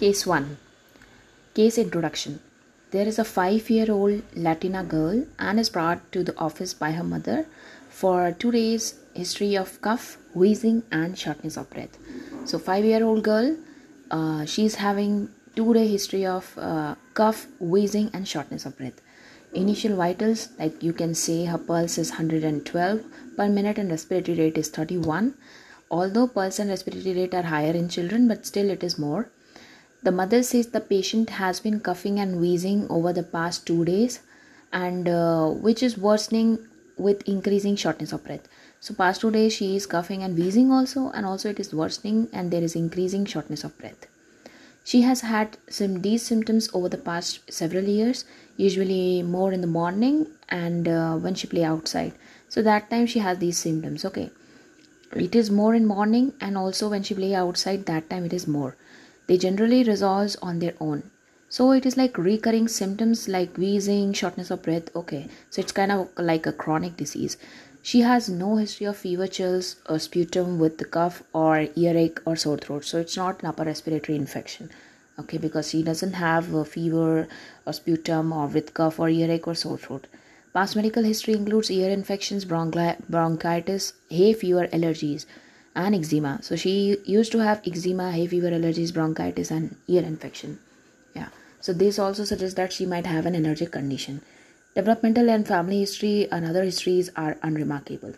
Case 1 Case Introduction There is a five year old Latina girl and is brought to the office by her mother for two days history of cough, wheezing, and shortness of breath. So, five year old girl, uh, she's having two day history of uh, cough, wheezing, and shortness of breath. Initial vitals, like you can say, her pulse is 112 per minute and respiratory rate is 31 although pulse and respiratory rate are higher in children but still it is more the mother says the patient has been coughing and wheezing over the past two days and uh, which is worsening with increasing shortness of breath. So past two days she is coughing and wheezing also and also it is worsening and there is increasing shortness of breath. She has had some these symptoms over the past several years usually more in the morning and uh, when she play outside. So that time she has these symptoms okay. It is more in morning and also when she play outside that time it is more they generally resolve on their own. So it is like recurring symptoms like wheezing shortness of breath okay. So it's kind of like a chronic disease. She has no history of fever chills or sputum with the cough or earache or sore throat. So it's not an upper respiratory infection okay because she doesn't have a fever or sputum or with cough or earache or sore throat. Past medical history includes ear infections, bronchi- bronchitis, hay fever, allergies, and eczema. So she used to have eczema, hay fever, allergies, bronchitis, and ear infection. Yeah. So this also suggests that she might have an allergic condition. Developmental and family history and other histories are unremarkable.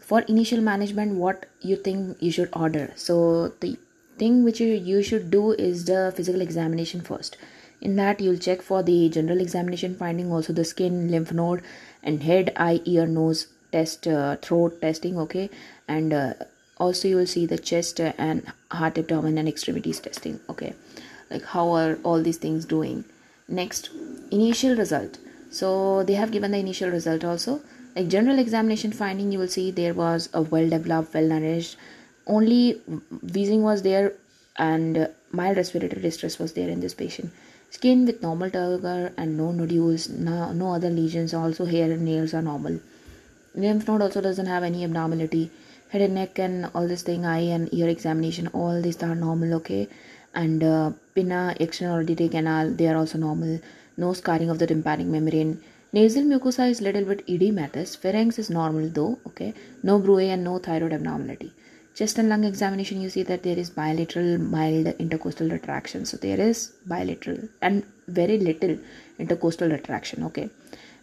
For initial management, what you think you should order? So the thing which you, you should do is the physical examination first in that you'll check for the general examination finding also the skin lymph node and head eye ear nose test uh, throat testing okay and uh, also you will see the chest and heart abdomen and extremities testing okay like how are all these things doing next initial result so they have given the initial result also like general examination finding you will see there was a well developed well nourished only wheezing was there and mild respiratory distress was there in this patient Skin with normal turgor and no nodules, no, no other lesions. Also, hair and nails are normal. Lymph node also doesn't have any abnormality. Head and neck and all this thing, eye and ear examination, all these are normal, okay? And uh, pinna, external auditory canal, they are also normal. No scarring of the tympanic membrane. Nasal mucosa is little bit edematous. Pharynx is normal though, okay? No bruit and no thyroid abnormality chest and lung examination you see that there is bilateral mild intercostal retraction so there is bilateral and very little intercostal retraction okay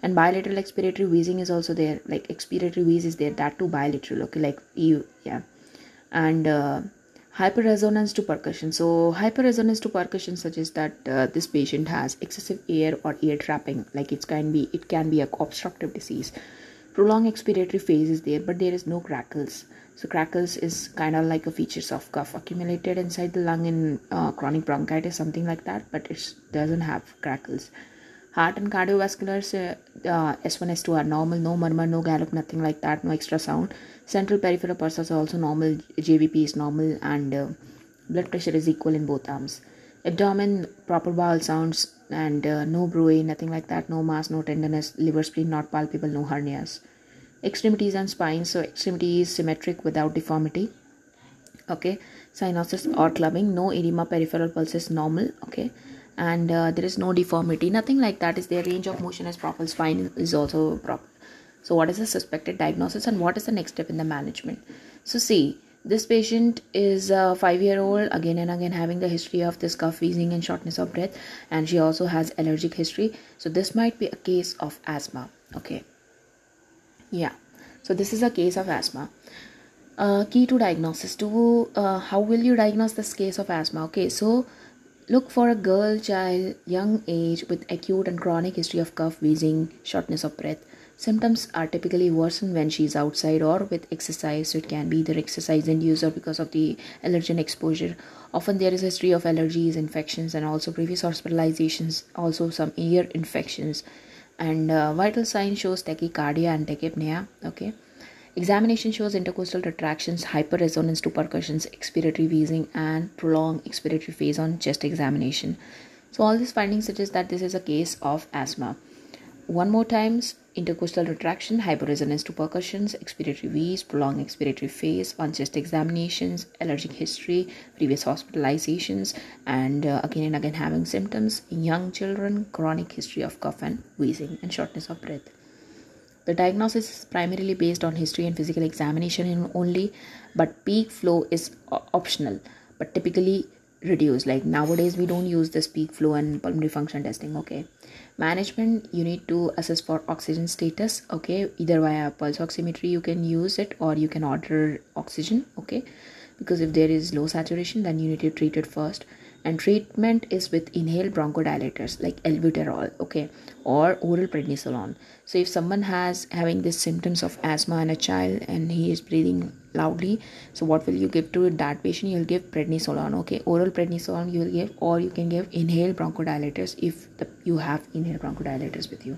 and bilateral expiratory wheezing is also there. Like expiratory wheeze is there. That too bilateral okay? Like you yeah. And uh, hyperresonance to percussion. So hyperresonance to percussion suggests that uh, this patient has excessive air or ear trapping. Like it can be it can be a obstructive disease. Prolonged expiratory phase is there but there is no crackles. So crackles is kind of like a features of cough accumulated inside the lung in uh, chronic bronchitis, something like that, but it doesn't have crackles. Heart and cardiovascular uh, S1, S2 are normal, no murmur, no gallop, nothing like that, no extra sound. Central peripheral pulses are also normal, JVP is normal, and uh, blood pressure is equal in both arms. Abdomen, proper bowel sounds, and uh, no bruit, nothing like that, no mass, no tenderness, liver, spleen not palpable, no hernias. Extremities and spine so extremity is symmetric without deformity. Okay. Cyanosis or clubbing. No edema peripheral pulse is normal. Okay and uh, there is no deformity nothing like that. Is their range of motion is proper spine is also proper. So what is the suspected diagnosis and what is the next step in the management? So see this patient is a five year old again and again having the history of this cough wheezing and shortness of breath and she also has allergic history. So this might be a case of asthma okay? Yeah. So this is a case of asthma. Uh, key to diagnosis. To uh, how will you diagnose this case of asthma? Okay so look for a girl child young age with acute and chronic history of cough wheezing shortness of breath. Symptoms are typically worsen when she is outside or with exercise. So it can be either exercise induced or because of the allergen exposure. Often there is a history of allergies infections and also previous hospitalizations also some ear infections. And uh, vital sign shows tachycardia and tachypnea okay examination shows intercostal retractions hyperresonance to percussions expiratory wheezing and prolonged expiratory phase on chest examination so all these findings suggest that this is a case of asthma one more times intercostal retraction, hyporesonance to percussions, expiratory wheeze, prolonged expiratory phase, on chest examinations, allergic history, previous hospitalizations, and uh, again and again having symptoms in young children, chronic history of cough and wheezing, and shortness of breath. The diagnosis is primarily based on history and physical examination only, but peak flow is optional, but typically reduced. Like nowadays, we don't use this peak flow and pulmonary function testing. Okay, management you need to assess for oxygen status okay either via pulse oximetry you can use it or you can order oxygen okay because if there is low saturation then you need to treat it first and treatment is with inhaled bronchodilators like albuterol okay or oral prednisolone. So if someone has having these symptoms of asthma in a child and he is breathing loudly so what will you give to that patient? You'll give prednisolone okay. Oral prednisolone you will give or you can give inhaled bronchodilators if the, you have inhaled bronchodilators with you.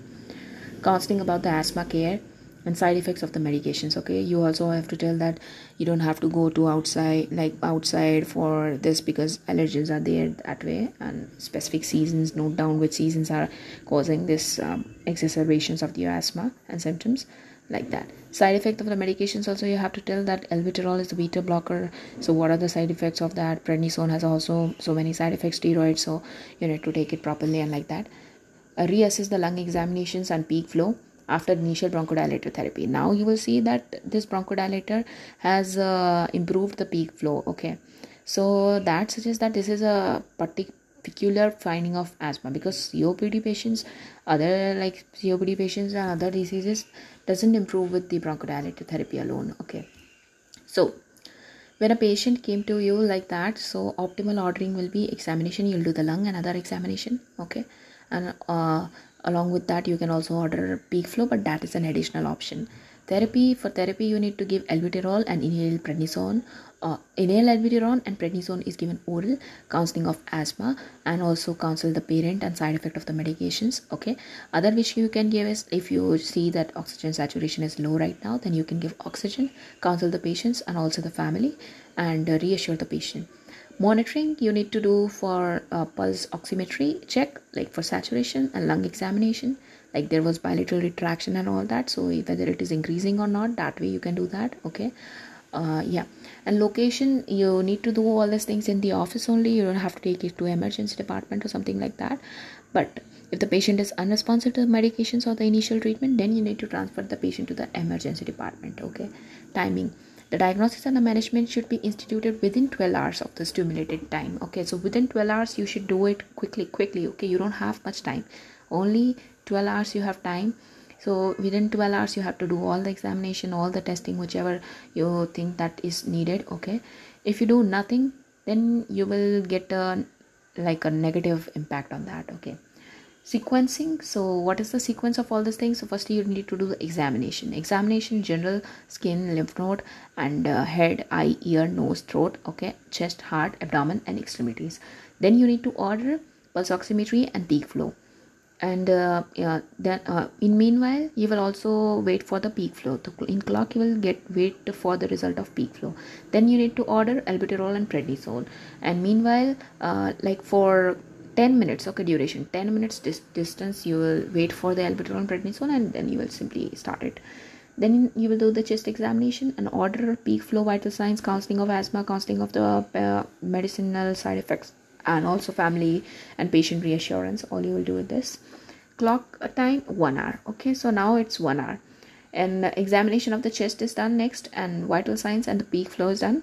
Counseling about the asthma care and side effects of the medications okay? You also have to tell that you don't have to go to outside like outside for this because allergens are there that way and specific seasons note down which seasons are causing this um, exacerbations of the asthma and symptoms like that. Side effect of the medications also you have to tell that albuterol is the beta blocker. So what are the side effects of that? Prednisone has also so many side effects steroids so you need to take it properly and like that. Uh, reassess the lung examinations and peak flow after initial bronchodilator therapy. Now you will see that this bronchodilator has uh, improved the peak flow okay? So that suggests that this is a particular finding of asthma because copd patients other like copd patients and other diseases doesn't improve with the bronchodilator therapy alone okay? So when a patient came to you like that so optimal ordering will be examination you'll do the lung and other examination okay? And uh, along with that you can also order peak flow but that is an additional option. Therapy for therapy you need to give albuterol and inhaled prednisone. Uh, inhaled albuterol and prednisone is given oral counseling of asthma and also counsel the parent and side effect of the medications okay? Other which you can give is if you see that oxygen saturation is low right now then you can give oxygen counsel the patients and also the family and uh, reassure the patient monitoring you need to do for uh, pulse oximetry check like for saturation and lung examination. Like there was bilateral retraction and all that so whether it is increasing or not that way you can do that okay? Uh, yeah. And location you need to do all these things in the office only. You don't have to take it to emergency department or something like that. But if the patient is unresponsive to the medications or the initial treatment then you need to transfer the patient to the emergency department okay? Timing the diagnosis and the management should be instituted within 12 hours of the stimulated time okay? So within 12 hours you should do it quickly quickly okay? You don't have much time. Only 12 hours you have time. So within 12 hours you have to do all the examination all the testing whichever you think that is needed okay? If you do nothing then you will get a like a negative impact on that okay sequencing. So what is the sequence of all these things? So first you need to do the examination. Examination general skin lymph node and uh, head eye ear nose throat okay? Chest heart abdomen and extremities. Then you need to order pulse oximetry and peak flow. And uh, yeah, then uh, in meanwhile you will also wait for the peak flow. In clock you will get wait for the result of peak flow. Then you need to order albuterol and prednisone. And meanwhile uh, like for 10 minutes okay duration. 10 minutes dis- distance you will wait for the albuterol prednisone and then you will simply start it. Then you will do the chest examination and order peak flow vital signs counseling of asthma counseling of the uh, medicinal side effects and also family and patient reassurance. All you will do with this. Clock time one hour okay? So now it's one hour. And examination of the chest is done next and vital signs and the peak flow is done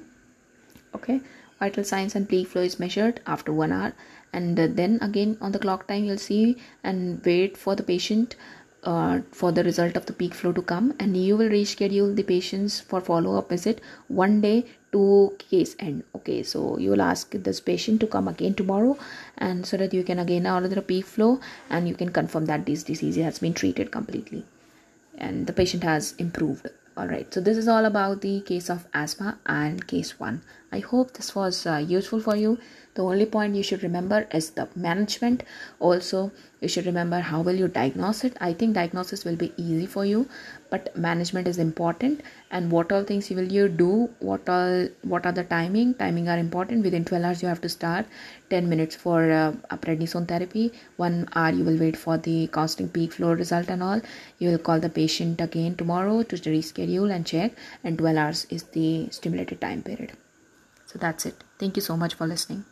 okay? Vital signs and peak flow is measured after one hour and then again on the clock time you'll see and wait for the patient uh, for the result of the peak flow to come. And you will reschedule the patients for follow-up visit one day to case end. Okay so you will ask this patient to come again tomorrow and so that you can again order the peak flow and you can confirm that this disease has been treated completely. And the patient has improved all right so this is all about the case of asthma and case one I hope this was uh, useful for you. The only point you should remember is the management. Also, you should remember how will you diagnose it. I think diagnosis will be easy for you, but management is important. And what all things you will you do? What all what are the timing? Timing are important. Within 12 hours, you have to start. 10 minutes for uh, a prednisone therapy. One hour you will wait for the constant peak flow result and all. You will call the patient again tomorrow to reschedule and check. And 12 hours is the stimulated time period. So that's it. Thank you so much for listening.